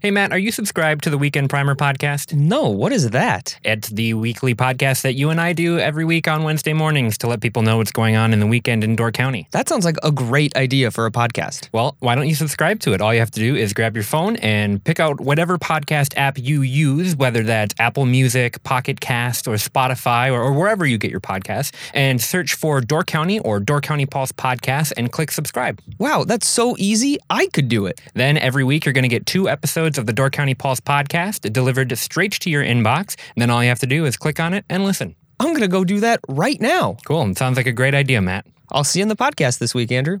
Hey, Matt, are you subscribed to the Weekend Primer podcast? No, what is that? It's the weekly podcast that you and I do every week on Wednesday mornings to let people know what's going on in the weekend in Door County. That sounds like a great idea for a podcast. Well, why don't you subscribe to it? All you have to do is grab your phone and pick out whatever podcast app you use, whether that's Apple Music, Pocket Cast, or Spotify, or, or wherever you get your podcasts, and search for Door County or Door County Pulse Podcast and click subscribe. Wow, that's so easy. I could do it. Then every week you're going to get two episodes of the Door County Pulse podcast delivered straight to your inbox. And then all you have to do is click on it and listen. I'm going to go do that right now. Cool. It sounds like a great idea, Matt. I'll see you in the podcast this week, Andrew.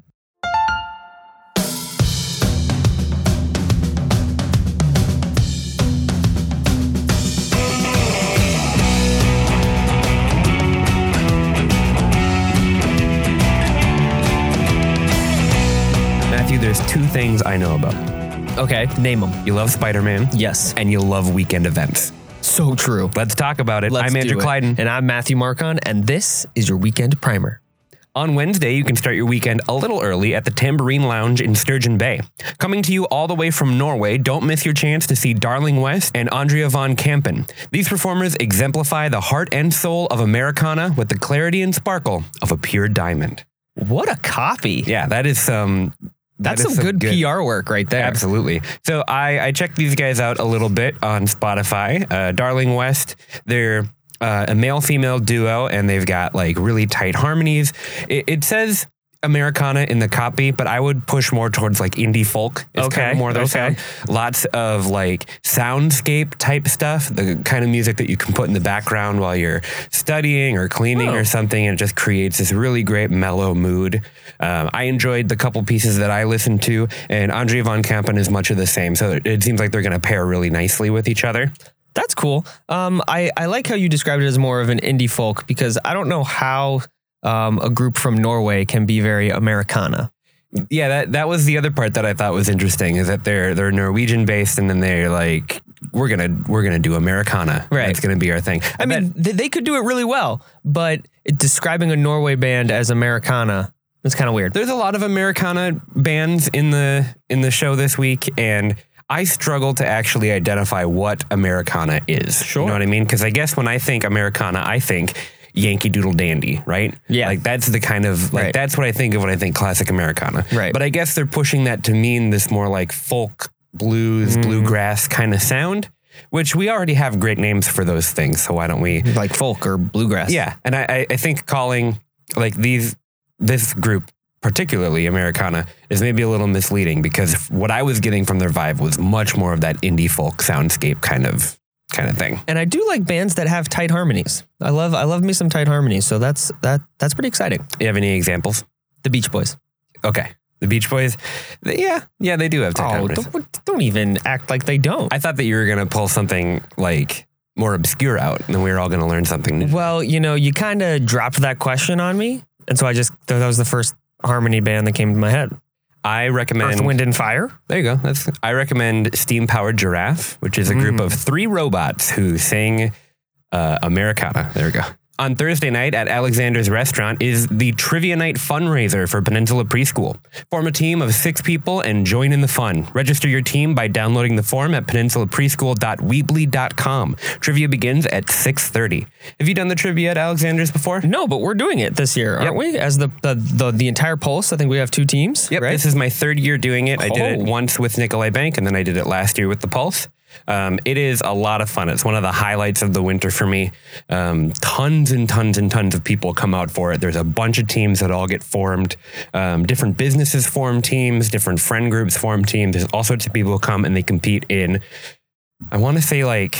Matthew, there's two things I know about. Okay, name them. You love Spider Man, Yes. and you love weekend events. So true. Let's talk about it. Let's I'm Andrew do it. Clyden. And I'm Matthew Marcon, and this is your weekend primer. On Wednesday, you can start your weekend a little early at the Tambourine Lounge in Sturgeon Bay. Coming to you all the way from Norway, don't miss your chance to see Darling West and Andrea von Kampen. These performers exemplify the heart and soul of Americana with the clarity and sparkle of a pure diamond. What a copy. Yeah, that is some. That That's is some good, PR work right there. Absolutely. So I, I checked these guys out a little bit on Spotify. Uh, Darling West, they're uh, a male female duo, and they've got like really tight harmonies. It, it says Americana in the copy, but I would push more towards like indie folk. It's kind Okay, of more their okay. sound. Lots of like soundscape type stuff, the kind of music that you can put in the background while you're studying or cleaning Oh. or something, and it just creates this really great mellow mood. Um, I enjoyed the couple pieces that I listened to, and Andrea von Kampen is much of the same. So it, it seems like they're going to pair really nicely with each other. That's cool. Um, I, I like how you described it as more of an indie folk because I don't know how um, a group from Norway can be very Americana. Yeah, that that was the other part that I thought was interesting is that they're they're Norwegian based, and then they're like, we're gonna we're gonna do Americana. Right. That's gonna be our thing. I mean, they, they could do it really well, but describing a Norway band as Americana is kind of weird. there's a lot of Americana bands in the in the show this week, and I struggle to actually identify what Americana is. Sure. You know what I mean? Because I guess when I think Americana, I think Yankee Doodle Dandy, right? Yeah. Like that's the kind of like Right. that's what I think of when I think classic Americana. Right. But I guess they're pushing that to mean this more like folk, blues, Mm-hmm. bluegrass kind of sound. Which we already have great names for those things, so why don't we Like folk or bluegrass. yeah, and I, I- I think calling like these this group particularly Americana is maybe a little misleading because what I was getting from their vibe was much more of that indie folk soundscape kind of kind of thing. And I do like bands that have tight harmonies. I love I love me some tight harmonies. So that's that that's pretty exciting. You have any examples? The Beach Boys. Okay, the Beach Boys. they- yeah, yeah, they do have tight Oh, harmonies. don't, don't even act like they don't. I thought that you were gonna pull something like more obscure out, and then we were all gonna learn something new. Well, you know, you kind of dropped that question on me, and so I just that was the first harmony band that came to my head. I recommend Earth, Wind, and Fire. There you go. That's I recommend Steam Powered Giraffe, which is a group Mm. of three robots who sing uh, Americana. There we go. On Thursday night at Alexander's Restaurant is the Trivia Night fundraiser for Peninsula Preschool. Form a team of six people and join in the fun. Register your team by downloading the form at peninsulapreschool.weebly.com. Trivia begins at 6.30. Have you done the trivia at Alexander's before? No, but we're doing it this year, aren't Yep. we? As the, the the the entire Pulse, I think we have two teams. Yep, right? this is my third year doing it. I did it Oh. once with Nicolet Bank, and then I did it last year with the Pulse. Um, it is a lot of fun. It's one of the highlights of the winter for me. Um, tons and tons and tons of people come out for it. There's a bunch of teams that all get formed. Um, different businesses form teams. Different friend groups form teams. There's all sorts of people who come and they compete in. I want to say like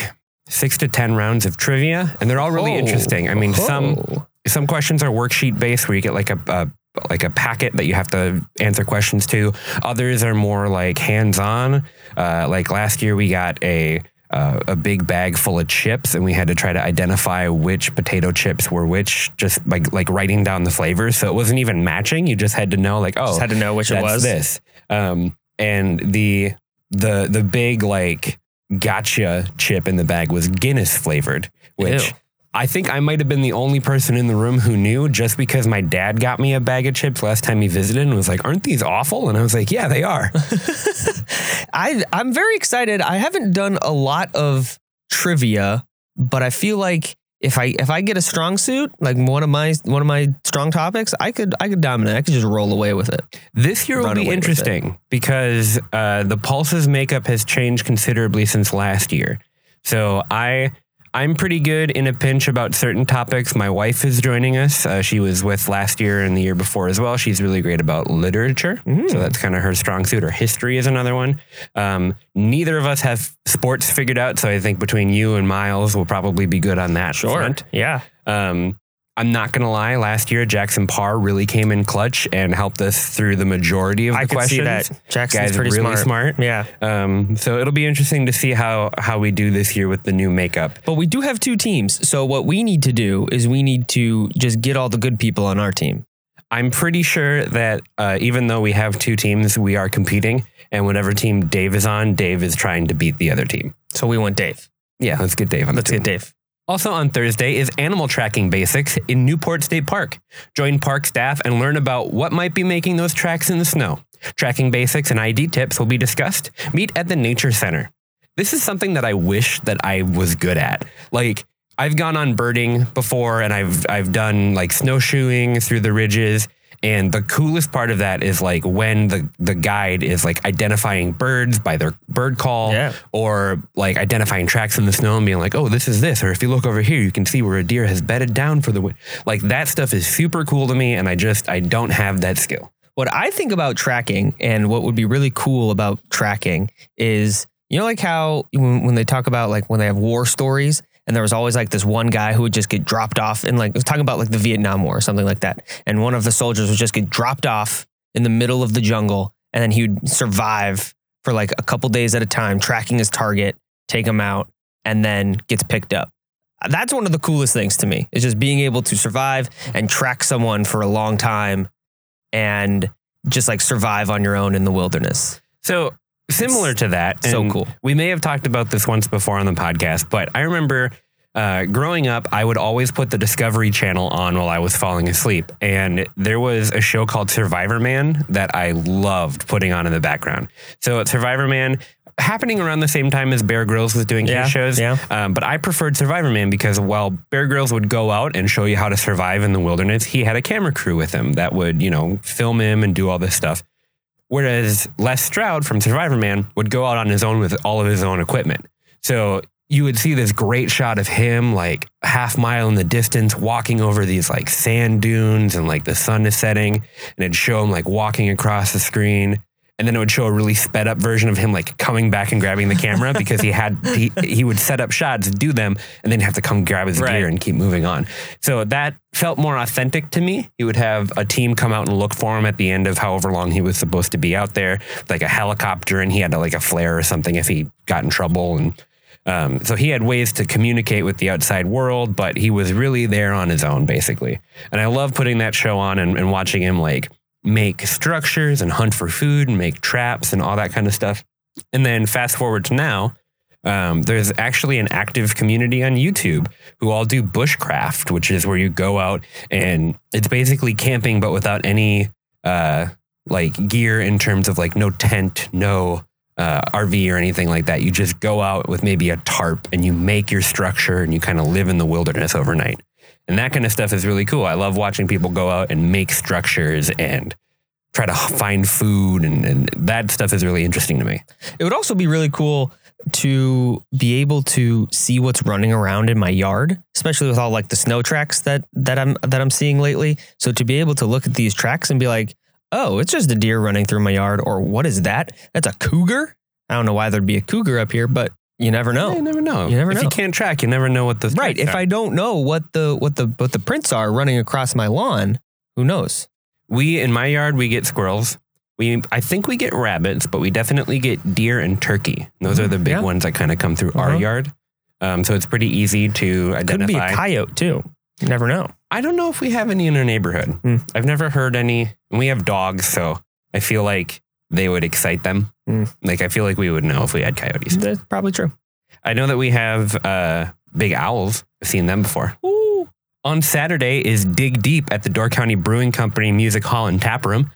six to ten rounds of trivia, and they're all really Oh. interesting. I mean, some Oh. some questions are worksheet based where you get like a, a like a packet that you have to answer questions to. Others are more like hands on. Uh, like last year, we got a uh, a big bag full of chips, and we had to try to identify which potato chips were which, just like like writing down the flavors. So it wasn't even matching. You just had to know like oh, Just had to know which it was. this. Um, and the the the big like gotcha chip in the bag was Guinness flavored, which Ew. I think I might have been the only person in the room who knew just because my dad got me a bag of chips last time he visited and was like, Aren't these awful? And I was like, Yeah, they are. I I'm very excited. I haven't done a lot of trivia, but I feel like if I if I get a strong suit, like one of my one of my strong topics, I could I could dominate. I could just roll away with it. This year will be interesting because uh, the Pulse's makeup has changed considerably since last year. So I I'm pretty good in a pinch about certain topics. My wife is joining us. Uh, she was with last year and the year before as well. She's really great about literature. So that's kind of her strong suit. Or history is another one. Um, neither of us have sports figured out. So I think between you and Miles, we'll probably be good on that front. Yeah. Um, I'm not going to lie. Last year, Jackson Parr really came in clutch and helped us through the majority of the I could questions. see that. Jackson's Guy's pretty really smart. smart. Yeah. Um, so it'll be interesting to see how how we do this year with the new makeup. But we do have two teams. So what we need to do is we need to just get all the good people on our team. I'm pretty sure that uh, even though we have two teams, we are competing, and whatever team Dave is on, Dave is trying to beat the other team. So we want Dave. Yeah, let's get Dave on the Let's get Dave. Also on Thursday is Animal Tracking Basics in Newport State Park. Join park staff and learn about what might be making those tracks in the snow. Tracking basics and ID tips will be discussed. Meet at the Nature Center. This is something that I wish that I was good at. Like I've gone on birding before and I've I've done like snowshoeing through the ridges and the coolest part of that is like when the the guide is like identifying birds by their bird call Yeah. or like identifying tracks in the snow and being like, oh, this is this. Or if you look over here, you can see where a deer has bedded down for the wind. Like that stuff is super cool to me. And I just, I don't have that skill. What I think about tracking and what would be really cool about tracking is, you know, like how when, when they talk about like when they have war stories and there was always like this one guy who would just get dropped off and like, was talking about like the Vietnam War or something like that. And one of the soldiers would just get dropped off in the middle of the jungle and then he would survive for like a couple days at a time, tracking his target, take him out, and then gets picked up. That's one of the coolest things to me is just being able to survive and track someone for a long time and just like survive on your own in the wilderness. So similar to that. so cool. We may have talked about this once before on the podcast, but I remember uh, growing up, I would always put the Discovery Channel on while I was falling asleep. And there was a show called Survivor Man that I loved putting on in the background. So Survivor Man, happening around the same time as Bear Grylls was doing Yeah, his shows. yeah. Um, but I preferred Survivor Man because while Bear Grylls would go out and show you how to survive in the wilderness, he had a camera crew with him that would, you know, film him and do all this stuff. Whereas Les Stroud from Survivor Man would go out on his own with all of his own equipment. So you would see this great shot of him like half mile in the distance walking over these like sand dunes and like the sun is setting and it'd show him like walking across the screen and then it would show a really sped up version of him like coming back and grabbing the camera because he had he, he would set up shots do them and then have to come grab his Right. gear and keep moving on so that felt more authentic to me he would have a team come out and look for him at the end of however long he was supposed to be out there like a helicopter and he had like a flare or something if he got in trouble and um, so he had ways to communicate with the outside world, but he was really there on his own, basically. And I love putting that show on and, and watching him like make structures and hunt for food and make traps and all that kind of stuff. And then fast forward to now, um, there's actually an active community on YouTube who all do bushcraft, which is where you go out and it's basically camping, but without any uh, like gear in terms of like no tent, no uh, RV or anything like that. You just go out with maybe a tarp and you make your structure and you kind of live in the wilderness overnight. And that kind of stuff is really cool. I love watching people go out and make structures and try to find food. And, and that stuff is really interesting to me. It would also be really cool to be able to see what's running around in my yard, especially with all like the snow tracks that that I'm that I'm seeing lately. So to be able to look at these tracks and be like, "Oh, it's just a deer running through my yard," or "What is that? That's a cougar." I don't know why there'd be a cougar up here, but you never know. You never know. You never if know. you can't track, you never know what the Right. If are. I don't know what the what the what the prints are running across my lawn, who knows? we in my yard we get squirrels. We I think we get rabbits, but we definitely get deer and turkey. Those are the big Yeah. ones that kind of come through our Uh-huh. yard. Um, so it's pretty easy to identify. Could be a coyote too. You never know. I don't know if we have any in our neighborhood. Hmm. I've never heard any. And we have dogs, so I feel like they would excite them. Hmm. Like I feel like we would know if we had coyotes. That's probably true. I know that we have uh, Big Owls. I've seen them before. On Saturday is Dig Deep at the Door County Brewing Company Music Hall and Tap Room.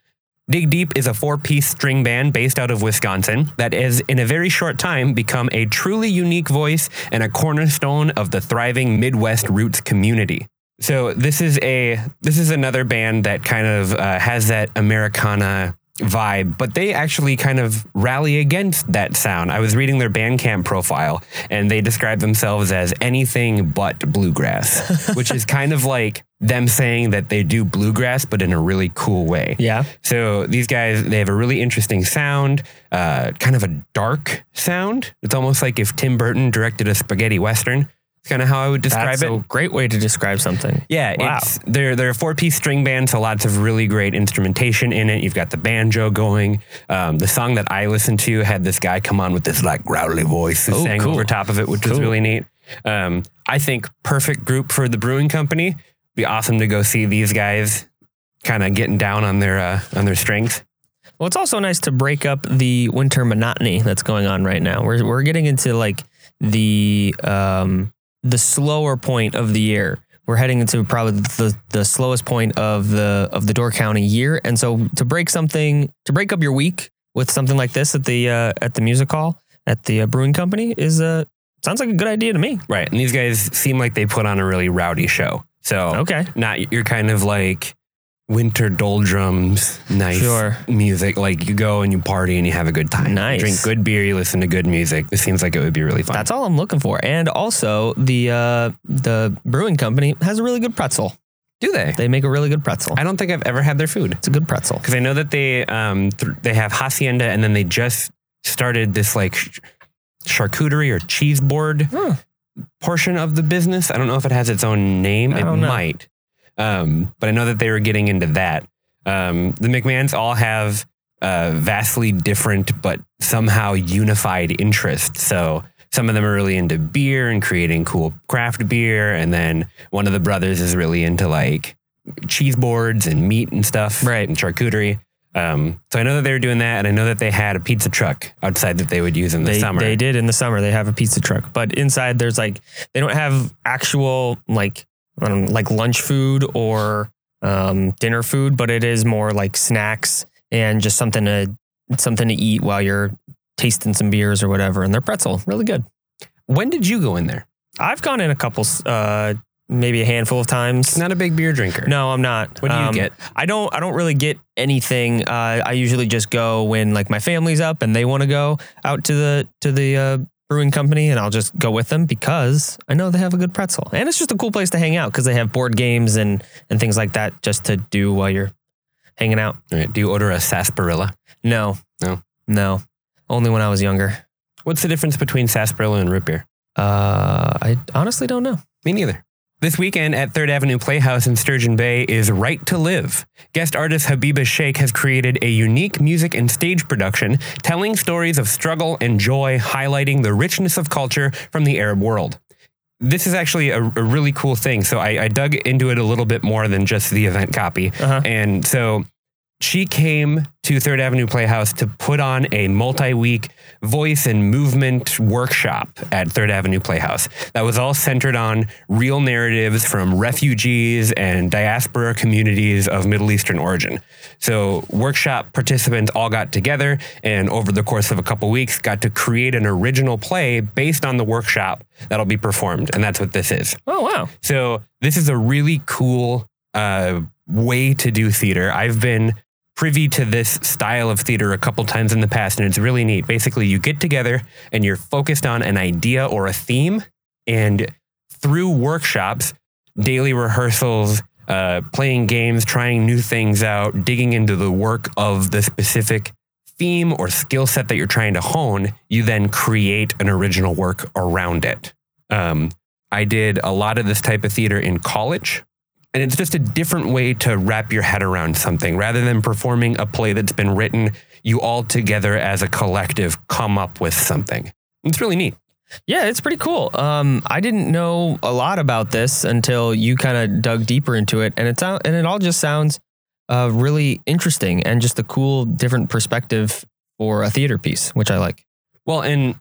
Dig Deep is a four piece string band based out of Wisconsin that has, in a very short time, become a truly unique voice and a cornerstone of the thriving Midwest roots community. So this is a this is another band that kind of uh, has that Americana vibe, but they actually kind of rally against that sound. I was reading their Bandcamp profile, and they describe themselves as anything but bluegrass, which is kind of like them saying that they do bluegrass, but in a really cool way. Yeah. So these guys, they have a really interesting sound, uh, kind of a dark sound. It's almost like if Tim Burton directed a spaghetti western. It's kind of how I would describe it. That's it. a great way to describe something. Yeah, Wow. it's they're they're a four piece string band, so lots of really great instrumentation in it. You've got the banjo going. Um, the song that I listened to had this guy come on with this like growly voice who Oh, sang cool. over top of it, which was Cool. really neat. Um, I think perfect group for the brewing company. Be awesome to go see these guys kind of getting down on their uh, on their strengths. Well, it's also nice to break up the winter monotony that's going on right now. We're we're getting into like the um the slower point of the year. We're heading into probably the the slowest point of the of the Door County year, and so to break something to break up your week with something like this at the uh, at the music hall at the uh, brewing company is uh sounds like a good idea to me. Right, and these guys seem like they put on a really rowdy show. So Okay, not you're kind of like winter doldrums, nice Sure. music. Like you go and you party and you have a good time. Nice. Drink good beer, you listen to good music. it seems like it would be really fun. that's all I'm looking for. And also the uh, the brewing company has a really good pretzel. Do they? They make a really good pretzel. I don't think I've ever had their food It's a good pretzel. because I know that they um th- they have hacienda and then they just started this like sh- charcuterie or cheese board Huh. portion of the business. I don't know if it has its own name. I It might. Um, but I know that they were getting into that. Um, the McMahons all have uh, vastly different but somehow unified interests. So some of them are really into beer and creating cool craft beer. And then one of the brothers is really into like cheese boards and meat and stuff. Right. And charcuterie. Um, so I know that they were doing that. And I know that they had a pizza truck outside that they would use in the they, summer. They did in the summer. They have a pizza truck, but inside there's like they don't have actual like I don't know, like lunch food or um, dinner food, but it is more like snacks and just something to something to eat while you're tasting some beers or whatever. And they're pretzel, really good. when did you go in there? I've gone in a couple, uh, maybe a handful of times. Not a big beer drinker. No, I'm not. What do you Um, get? I don't. I don't really get anything. Uh, I usually just go when like my family's up and they want to go out to the to the uh, brewing company, and I'll just go with them because I know they have a good pretzel, and it's just a cool place to hang out because they have board games and and things like that just to do while you're hanging out. Right. Do you order a sarsaparilla? No, No? no. Only when I was younger. What's the difference between sarsaparilla and root beer? Uh, I honestly don't know. Me neither. This weekend at Third Avenue Playhouse in Sturgeon Bay is Right to Live. Guest artist Habiba Sheikh has created a unique music and stage production telling stories of struggle and joy, highlighting the richness of culture from the Arab world. This is actually a, a really cool thing. So I, I dug into it a little bit more than just the event copy. Uh-huh. And so she came to Third Avenue Playhouse to put on a multi week voice and movement workshop at Third Avenue Playhouse. That was all centered on real narratives from refugees and diaspora communities of Middle Eastern origin. So, workshop participants all got together and over the course of a couple weeks got to create an original play based on the workshop that'll be performed. And that's what this is. Oh wow. So this is a really cool uh, way to do theater. I've been privy to this style of theater a couple times in the past, and it's really neat. Basically, you get together and you're focused on an idea or a theme, and through workshops, daily rehearsals, uh, playing games, trying new things out, digging into the work of the specific theme or skill set that you're trying to hone, you then create an original work around it. Um, I did a lot of this type of theater in college. And it's just a different way to wrap your head around something. Rather than performing a play that's been written, you all together as a collective come up with something. It's really neat. Yeah, it's pretty cool. Um, I didn't know a lot about this until you kind of dug deeper into it, and it's out, and it all just sounds uh, really interesting and just a cool, different perspective for a theater piece, which I like. Well, and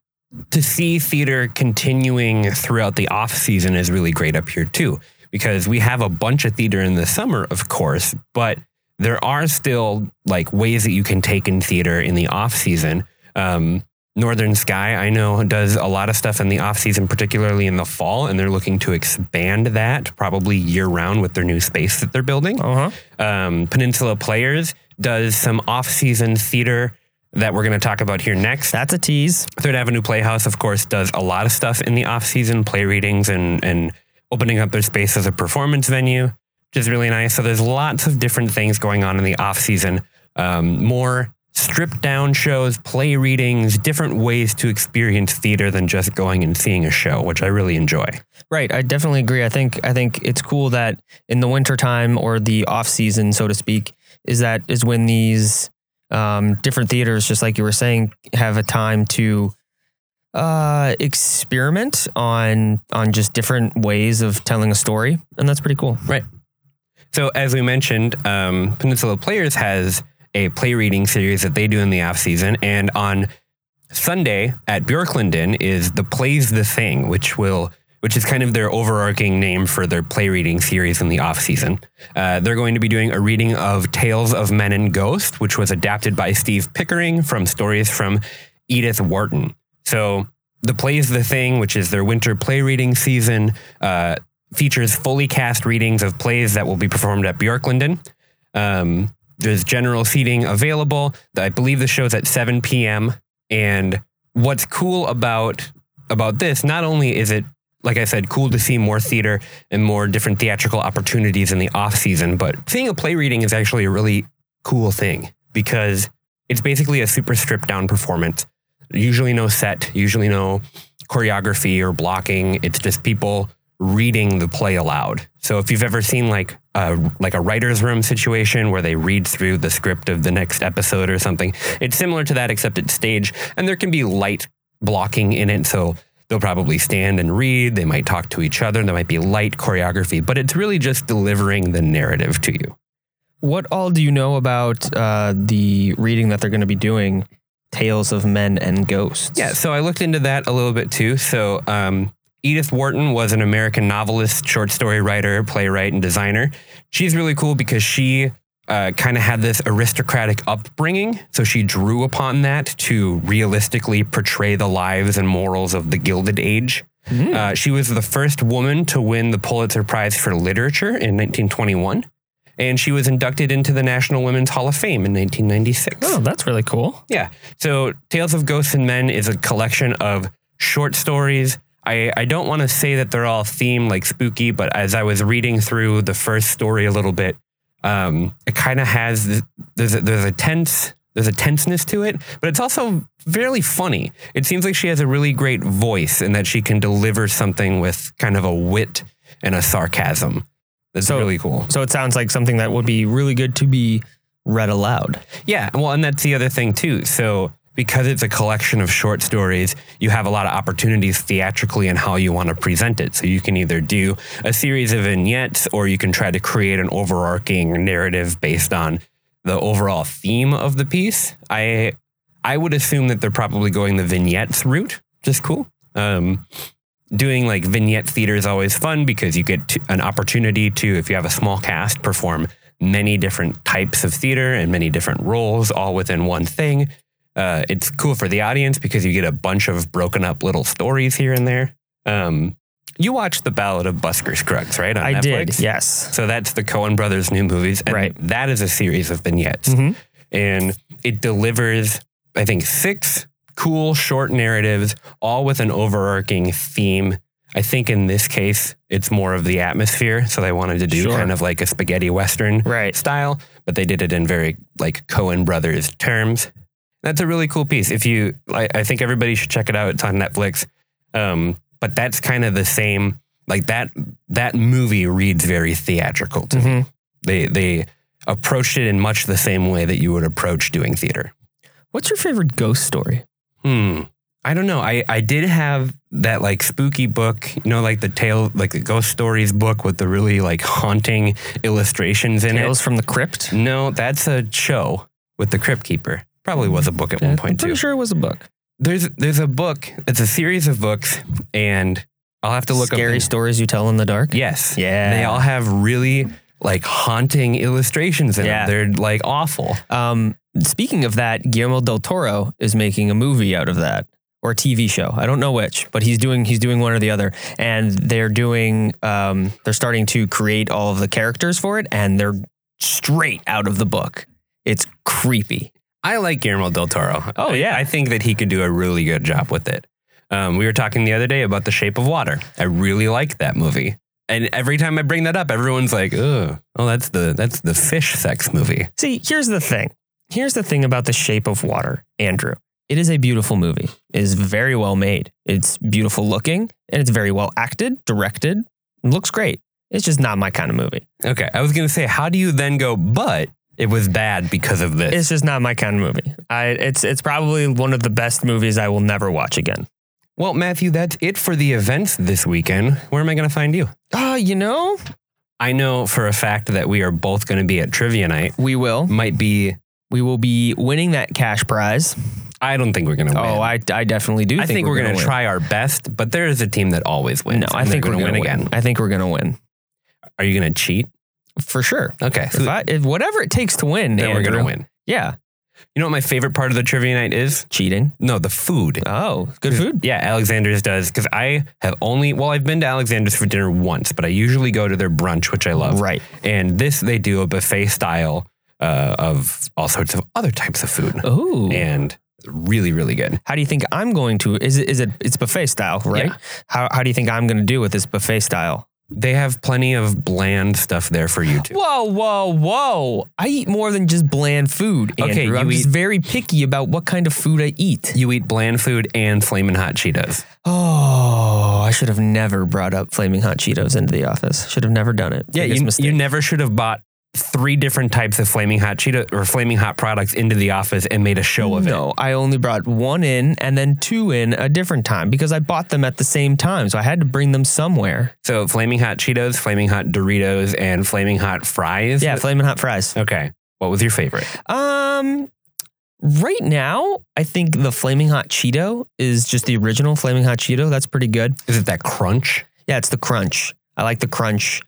to see theater continuing throughout the off season is really great up here too, because we have a bunch of theater in the summer, of course, but there are still like ways that you can take in theater in the off season. Um, Northern Sky, I know, does a lot of stuff in the off season, particularly in the fall, and they're looking to expand that probably year round with their new space that they're building. Uh huh. Um, Peninsula Players does some off season theater that we're going to talk about here next. That's a tease. Third Avenue Playhouse, of course, does a lot of stuff in the off season, play readings and and opening up their space as a performance venue, which is really nice. So there's lots of different things going on in the off season. Um, more stripped down shows, play readings, different ways to experience theater than just going and seeing a show, which I really enjoy. Right. I definitely agree. I think I think it's cool that in the wintertime or the off season, so to speak, is that is when these um, different theaters, just like you were saying, have a time to uh, experiment on on just different ways of telling a story, and that's pretty cool. Right. So as we mentioned, um, Peninsula Players has a play reading series that they do in the off season, and on Sunday at Björklunden is the Plays the Thing, which will which is kind of their overarching name for their play reading series in the off season. Uh, they're going to be doing a reading of Tales of Men and Ghost, which was adapted by Steve Pickering from stories from Edith Wharton. So the Plays the Thing, which is their winter play reading season, uh, features fully cast readings of plays that will be performed at Björklunden. Um, there's general seating available. I believe the show's at 7 p.m. And what's cool about about this, not only is it like I said, cool to see more theater and more different theatrical opportunities in the off season, but seeing a play reading is actually a really cool thing because it's basically a super stripped down performance. Usually no set, usually no choreography or blocking. It's just people reading the play aloud. So if you've ever seen like a, like a writer's room situation where they read through the script of the next episode or something, it's similar to that except it's stage and there can be light blocking in it. So they'll probably stand and read. They might talk to each other. There might be light choreography, but it's really just delivering the narrative to you. What all do you know about uh, the reading that they're going to be doing? Tales of Men and Ghosts. Yeah, so I looked into that a little bit too. So um, Edith Wharton was an American novelist, short story writer, playwright, and designer. She's really cool because she uh, kind of had this aristocratic upbringing. So she drew upon that to realistically portray the lives and morals of the Gilded Age. Mm. Uh, she was the first woman to win the Pulitzer Prize for Literature in 1921. And she was inducted into the National Women's Hall of Fame in 1996. Oh, that's really cool. Yeah. So Tales of Ghosts and Men is a collection of short stories. I, I don't want to say that they're all themed like spooky, but as I was reading through the first story a little bit, um, it kind of has this, there's a, there's a tense there's a tenseness to it, but it's also fairly funny. It seems like she has a really great voice and that she can deliver something with kind of a wit and a sarcasm. That's So- really cool. So it sounds like something that would be really good to be read aloud. Yeah, well, and that's the other thing too. So because it's a collection of short stories, you have a lot of opportunities theatrically in how you want to present it. So you can either do a series of vignettes or you can try to create an overarching narrative based on the overall theme of the piece. I I would assume that they're probably going the vignettes route, just cool. Um, doing like vignette theater is always fun because you get to, an opportunity to, if you have a small cast, perform many different types of theater and many different roles all within one thing. Uh, it's cool for the audience because you get a bunch of broken up little stories here and there. Um, you watched The Ballad of Buster Scruggs, right? I Netflix? did, yes. So that's the Coen Brothers new movies. And Right. That is a series of vignettes. Mhm. And it delivers, I think, six cool short narratives, all with an overarching theme. I think in this case, it's more of the atmosphere. So they wanted to do Sure. kind of like a spaghetti western Right. style, but they did it in very like Coen Brothers terms. That's a really cool piece. If you, I, I think everybody should check it out. It's on Netflix. Um, but that's kind of the same. Like that, that movie reads very theatrical to me. Mhm. They they approached it in much the same way that you would approach doing theater. What's your favorite ghost story? Hmm. I don't know. I, I did have that like spooky book, you know, like the tale, like the ghost stories book with the really like haunting illustrations in Tales it. Tales from the Crypt? No, that's a show with the Crypt Keeper. Probably was a book at one I'm point pretty too. sure it was a book. There's there's a book. It's a series of books, and I'll have to look Scary up. Scary stories you tell in the dark. Yes. Yeah. They all have really like haunting illustrations in Yeah. them. They're like awful. Um, speaking of that, Guillermo del Toro is making a movie out of that or a TV show. I don't know which, but he's doing he's doing one or the other, and they're doing um, they're starting to create all of the characters for it, and they're straight out of the book. It's creepy. I like Guillermo del Toro. Oh, yeah. I think that he could do a really good job with it. Um, we were talking the other day about The Shape of Water. I really like that movie. And every time I bring that up, everyone's like, "Ugh, oh, that's the that's the fish sex movie." See, here's the thing. Here's the thing about The Shape of Water, Andrew. It is a beautiful movie. It is very well made. It's beautiful looking and it's very well acted, directed. It looks great. It's just not my kind of movie. Okay, I was gonna say, how do you then go? But it was bad because of this. It's just not my kind of movie. I it's it's probably one of the best movies I will never watch again. well, Matthew, that's it for the events this weekend. Where am I gonna find you? Oh, you know, I know for a fact that we are both gonna be at trivia night. we will. Might be. We will be winning that cash prize. I don't think we're gonna oh, win. Oh, I, I definitely do. I think, we're, gonna, try our best, but there is a team that always wins. No, I think we're gonna gonna win again. I think we're gonna win Are you gonna cheat? for sure. Okay, If I, if whatever it takes to win, then we're gonna win. Yeah, You know what my favorite part of the trivia night is? cheating. No, the food. Oh, good food. Yeah, Alexander's does because I have only well, I've been to Alexander's for dinner once, but I usually go to their brunch, which I love. Right. And this they do a buffet style uh, of all sorts of other types of food, Oh. and really, really good. How do you think I'm going to? Is it is it it's buffet style, right? Yeah. How how do you think I'm going to do with this buffet style? They have plenty of bland stuff there for you too. Whoa, whoa, whoa! I eat more than just bland food. Okay, Andrew. I'm you just very picky about what kind of food I eat. You eat bland food and flaming hot Cheetos. Oh, I should have never brought up flaming hot Cheetos into the office. Should have never done it. Yeah, you, you never should have bought three different types of flaming hot Cheeto or flaming hot products into the office and made a show of it. no, I only brought one in and then two in a different time because I bought them at the same time. So I had to bring them somewhere. So flaming hot Cheetos, flaming hot Doritos, and flaming hot fries. Yeah, flaming hot fries. Okay. What was your favorite? Um, right now, I think the flaming hot Cheeto is just the original flaming hot Cheeto. That's pretty good. Is it that crunch? Yeah, it's the crunch. I like the crunch.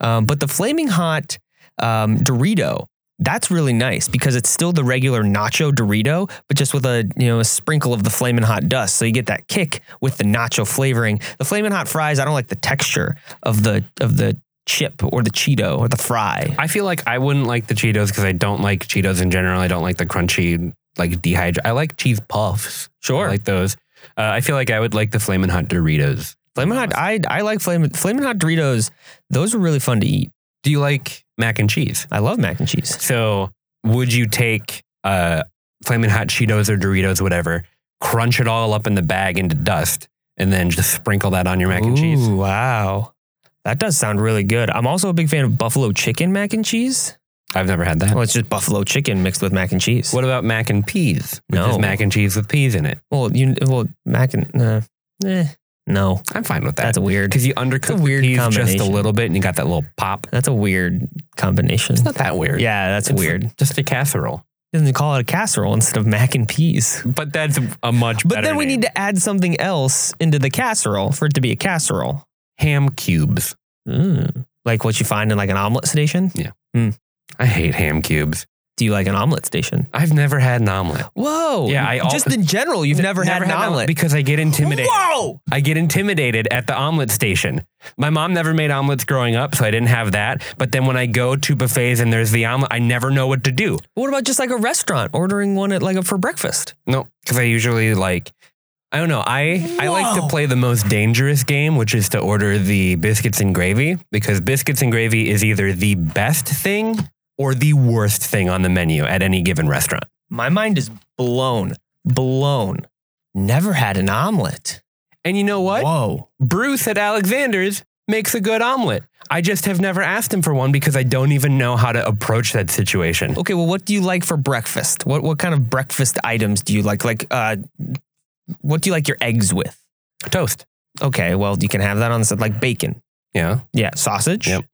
Um, but the flaming hot um, Dorito, that's really nice because it's still the regular nacho Dorito, but just with a you know a sprinkle of the flaming hot dust. So you get that kick with the nacho flavoring. The flaming hot fries, I don't like the texture of the of the chip or the Cheeto or the fry. I feel like I wouldn't like the Cheetos because I don't like Cheetos in general. I don't like the crunchy, like dehydrated. I like cheese puffs. Sure. I like those. Uh, I feel like I would like the flaming hot Doritos. Flamin' hot, I I like flamin' flamin' hot Doritos. Those are really fun to eat. Do you like mac and cheese? I love mac and cheese. So would you take uh, flaming hot Cheetos or Doritos, whatever, crunch it all up in the bag into dust, and then just sprinkle that on your mac and cheese? Wow, that does sound really good. I'm also a big fan of buffalo chicken mac and cheese. I've never had that. Well, it's just buffalo chicken mixed with mac and cheese. What about mac and peas? No. mac and cheese with peas in it. Well, you well mac and uh, eh, no, I'm fine with that. that's weird. because you undercook a weird the peas just a little bit and you got that little pop. That's a weird combination. It's not that weird. Yeah, that's It's weird. Just a casserole. Then they call it a casserole instead of mac and peas. But that's a much better. But then we name. need to add something else into the casserole for it to be a casserole. ham cubes. Mm. Like what you find in like an omelet station. Yeah. I hate ham cubes. Do you like an omelet station? I've never had an omelet. Whoa. Yeah, I al- just in general, you've never, had an omelet. because I get intimidated. Whoa. I get intimidated at the omelet station. My mom never made omelets growing up, so I didn't have that. But then when I go to buffets and there's the omelet, I never know what to do. What about just like a restaurant ordering one at like a, for breakfast? No, because I usually like. I don't know. I, I like to play the most dangerous game, which is to order the biscuits and gravy, because biscuits and gravy is either the best thing or the worst thing on the menu at any given restaurant. My mind is blown, blown. Never had an omelet. And you know what? Whoa. Bruce at Alexander's makes a good omelet. I just have never asked him for one because I don't even know how to approach that situation. Okay, well, what do you like for breakfast? What what kind of breakfast items do you like? Like, uh, what do you like your eggs with? Toast. Okay, well, you can have that on the side, like bacon. Yeah, Yeah, sausage. Yep.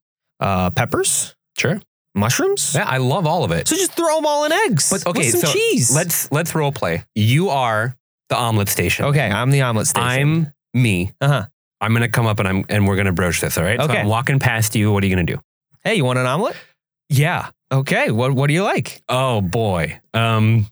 Uh, peppers, sure. Mushrooms. Yeah, I love all of it. So just throw them all in eggs. But okay, with some so cheese. Let's let's role play. You are the omelet station. Okay, I'm the omelet station. I'm me. Uh huh. I'm gonna come up and I'm and we're gonna broach this. All right. So Okay. I'm walking past you. What are you gonna do? Hey, you want an omelet? Yeah. Okay. What What do you like? Oh boy. Um.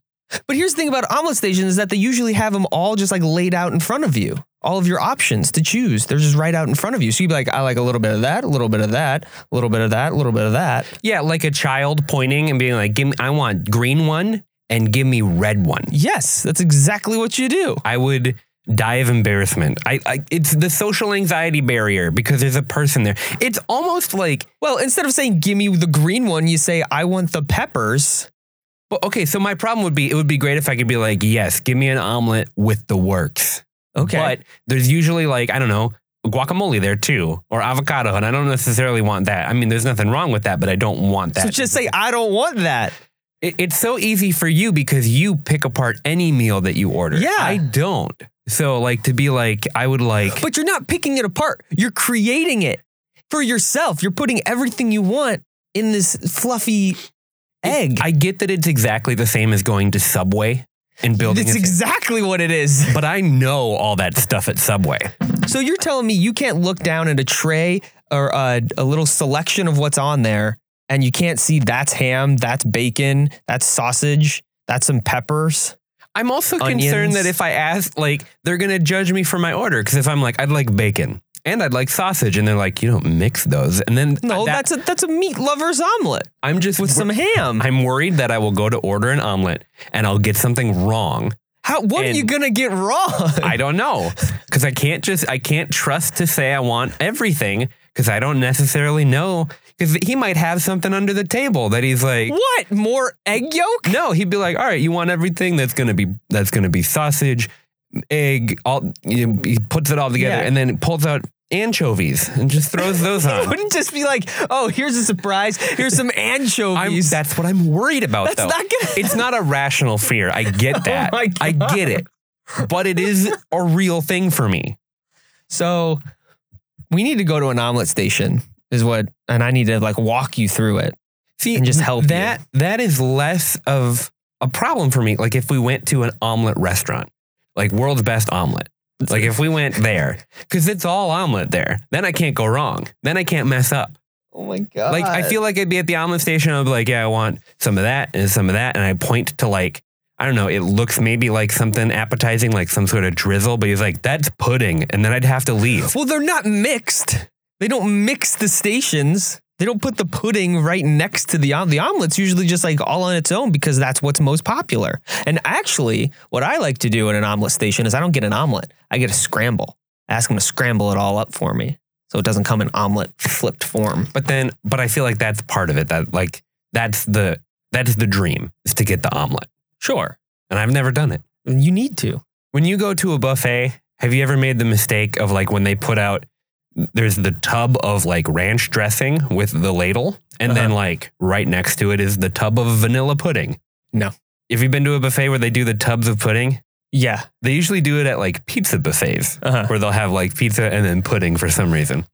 But here's the thing about omelet stations is that they usually have them all just like laid out in front of you. All of your options to choose, they're just right out in front of you. So you'd be like, I like a little bit of that, a little bit of that, a little bit of that, a little bit of that. Yeah, like a child pointing and being like, "Give me. I want green one and give me red one." Yes, that's exactly what you do. I would die of embarrassment. I, I it's the social anxiety barrier because there's a person there. It's almost like Well, instead of saying, give me the green one, you say, I want the peppers. Well, okay, so my problem would be it would be great if I could be like, "Yes, give me an omelet with the works." Okay. But there's usually like, I don't know, guacamole there too or avocado and I don't necessarily want that. I mean, there's nothing wrong with that, but I don't want that. so just say, I don't want that. It- it's so easy for you because you pick apart any meal that you order. Yeah. I don't. So like to be like, I would like But you're not picking it apart. You're creating it for yourself. You're putting everything you want in this fluffy egg. I get that it's exactly the same as going to Subway and building That's exactly what it is. but I know all that stuff at Subway. So you're telling me you can't look down at a tray or a, a little selection of what's on there and you can't see that's ham, that's bacon, that's sausage, that's some peppers. I'm also Onions. concerned that if I ask, like, they're gonna judge me for my order because if I'm like, I'd like bacon and I'd like sausage, and they're like, you don't mix those, and then No, that- that's a that's a meat lover's omelet I'm just with some ham. I'm worried that I will go to order an omelet and I'll get something wrong. How what are you gonna get wrong? I don't know because I can't just I can't trust to say I want everything because I don't necessarily know because he might have something under the table that he's like. what? More egg yolk? No, he'd be like, all right, you want everything that's gonna be that's gonna be sausage, egg, all you know, he puts it all together Yeah. and then pulls out anchovies and just throws those on. wouldn't just be like, oh, here's a surprise. Here's some I'm, anchovies. that's what I'm worried about That's though. not gonna- it's not a rational fear. I get that. Oh my I get it. But it is a real thing for me. so we need to go to an omelet station, is what, and I need to like walk you through it. See, And just help you. that that is less of a problem for me. Like if we went to an omelet restaurant, like world's best omelet. Like if we went there, because it's all omelet there, then I can't go wrong. Then I can't mess up. Oh my god! Like I feel like I'd be at the omelet station. I'd be like, yeah, I want some of that and some of that, and I point to like. I don't know. It looks maybe like something appetizing, like some sort of drizzle, but he's like, that's pudding. And then I'd have to leave. Well, they're not mixed. They don't mix the stations. They don't put the pudding right next to the omelet. The omelet's usually just like all on its own because that's what's most popular. And actually, what I like to do at an omelet station is I don't get an omelet. I get a scramble. I ask them to scramble it all up for me so it doesn't come in omelet flipped form. But then, but I feel like that's part of it. That like, that's the, that's the dream is to get the omelet. Sure. And I've never done it. You need to. When you go to a buffet, have you ever made the mistake of like when they put out there's the tub of like ranch dressing with the ladle, and then Uh-huh. like right next to it is the tub of vanilla pudding? No. If you've been to a buffet where they do the tubs of pudding, Yeah. they usually do it at like pizza buffets Uh-huh. where they'll have like pizza and then pudding for some reason.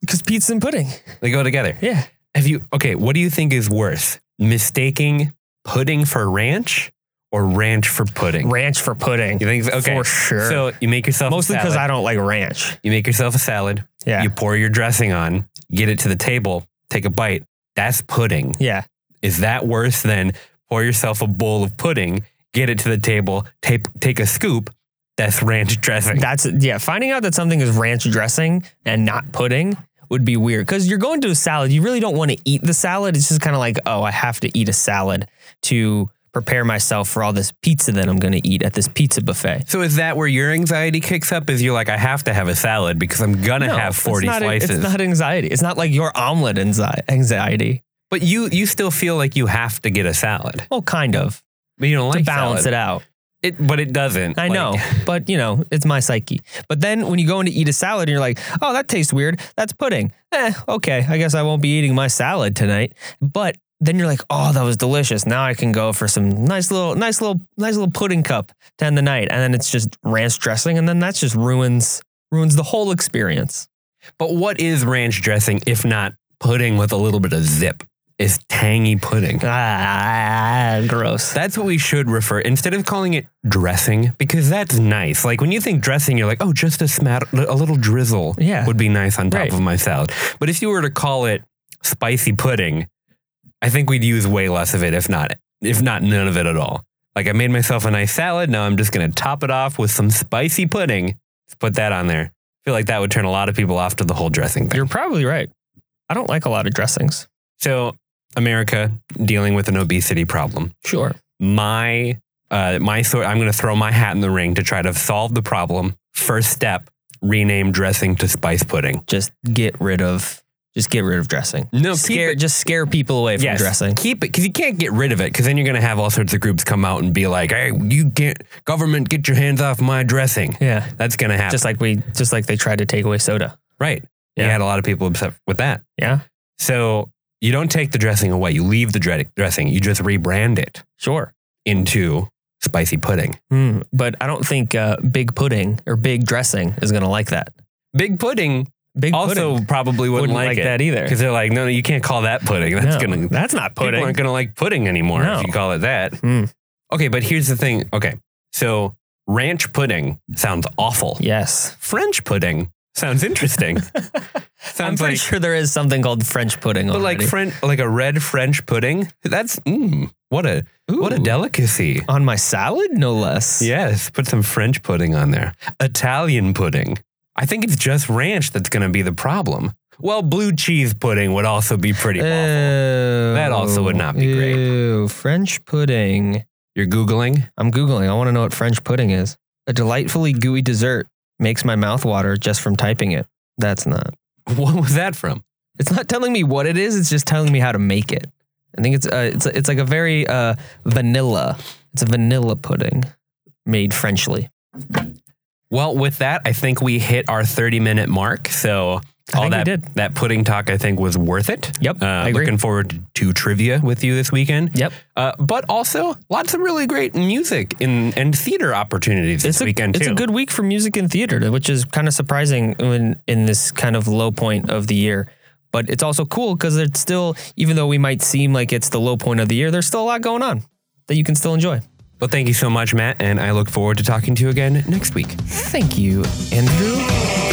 Because pizza and pudding. They go together. Yeah. Have you okay, what do you think is worse? Mistaking pudding for ranch or ranch for pudding? Ranch for pudding. You think so? okay. For sure. So you make yourself Mostly because. I don't like ranch. You make yourself a salad. Yeah. You pour your dressing on, get it to the table, take a bite. That's pudding. yeah. Is that worse than pour yourself a bowl of pudding, get it to the table, take take a scoop? That's ranch dressing. That's yeah. Finding out that something is ranch dressing and not pudding would be weird because you're going to a salad. You really don't want to eat the salad. It's just kind of like, oh, I have to eat a salad to prepare myself for all this pizza that I'm going to eat at this pizza buffet. so is that where your anxiety kicks up? Is you're like, I have to have a salad because I'm gonna No, have 40 it's not, slices. It's not anxiety. It's not like your omelet anxiety. but you you still feel like you have to get a salad. Well, kind of But you don't to like balance salad. it out. It, but it doesn't. I Like, know, but you know, it's my psyche. But then when you go in to eat a salad and you're like, oh, that tastes weird. That's pudding. Eh, okay. I guess I won't be eating my salad tonight. But then you're like, oh, that was delicious. Now I can go for some nice little, nice little, nice little pudding cup to end the night. And then it's just ranch dressing. And then that just ruins, ruins the whole experience. But what is ranch dressing if not pudding with a little bit of zip? Is tangy pudding. Ah, gross. That's what we should refer instead of calling it dressing because that's nice. Like when you think dressing, you're like, oh, just a smat, a little drizzle, Yeah. would be nice on top Right. of my salad. But if you were to call it spicy pudding, I think we'd use way less of it, if not, if not none of it at all. Like I made myself a nice salad. Now I'm just gonna top it off with some spicy pudding. Let's put that on there. I feel like that would turn a lot of people off to the whole dressing thing. You're probably right. I don't like a lot of dressings. So America dealing with an obesity problem. Sure. my uh my sort I'm going to throw my hat in the ring to try to solve the problem. First step, rename dressing to spice pudding. Just get rid of just get rid of dressing. No, Scare just scare people away from yes, dressing. Keep it cuz you can't get rid of it cuz then you're going to have all sorts of groups come out and be like, "Hey, you can't government get your hands off my dressing." Yeah. That's going to happen. Just like we just like they tried to take away soda. right. You Yeah. had a lot of people upset with that. Yeah. So, you don't take the dressing away. You leave the dre- dressing. You just rebrand it Sure. into spicy pudding. Hmm. But I don't think uh, big pudding or big dressing is going to like that. Big pudding Big also pudding probably wouldn't, like, that either. Because they're like, no, no, you can't call that pudding. That's No, gonna that's not people pudding. aren't gonna like pudding anymore No. if you call it that. Hmm. Okay, but here's the thing. Okay, so ranch pudding sounds awful. Yes. French pudding sounds interesting. I'm pretty like, sure there is something called French pudding. but like. French, like a red French pudding. That's mm, what a what a delicacy. on my salad, no less. Yes, put some French pudding on there. Italian pudding. I think it's just ranch that's going to be the problem. Well, blue cheese pudding would also be pretty awful. That That also would not be great. French pudding. You're Googling? I'm Googling. I want to know what French pudding is. A delightfully gooey dessert makes my mouth water just from typing it. That's not. What was that from? It's not telling me what it is. It's just telling me how to make it. I think it's uh, it's it's like a very uh, vanilla. It's a vanilla pudding made Frenchly. Well, with that, I think we hit our 30 minute mark. So all that did. that pudding talk, I think, was worth it. Yep, Uh, I agree. Looking forward to trivia with you this weekend. Yep. Uh, but also lots of really great music in, and theater opportunities this a, weekend it's too. a good week for music and theater, which is kind of surprising when in this kind of low point of the year. But it's also cool because it's still, even though we might seem like it's the low point of the year, there's still a lot going on that you can still enjoy. well, thank you so much, Matt, and I look forward to talking to you again next week. Thank you, Andrew.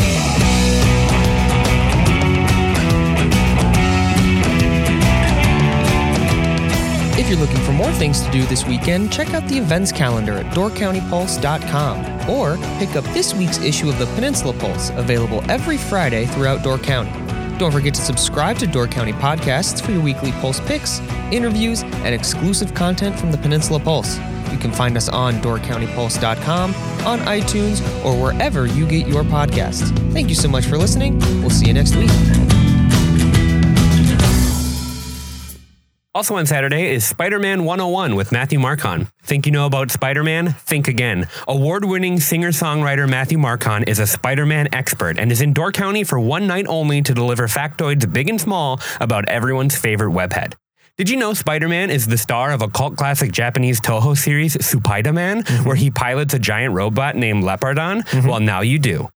If you're looking for more things to do this weekend, check out the events calendar at doorcountypulse.com or pick up this week's issue of the Peninsula Pulse, available every Friday throughout Door County. Don't forget to subscribe to Door County Podcasts for your weekly Pulse picks, interviews, and exclusive content from the Peninsula Pulse. You can find us on doorcountypulse.com, on iTunes, or wherever you get your podcasts. Thank you so much for listening. We'll see you next week. Also on Saturday is Spider Man 101 with Matthew Marcon. Think you know about Spider Man? Think again. Award winning singer songwriter Matthew Marcon is a Spider Man expert and is in Door County for one night only to deliver factoids big and small about everyone's favorite webhead. Did you know Spider Man is the star of a cult classic Japanese Toho series, Supaida Man, mm-hmm. where he pilots a giant robot named Leopardon? Mm-hmm. Well, now you do.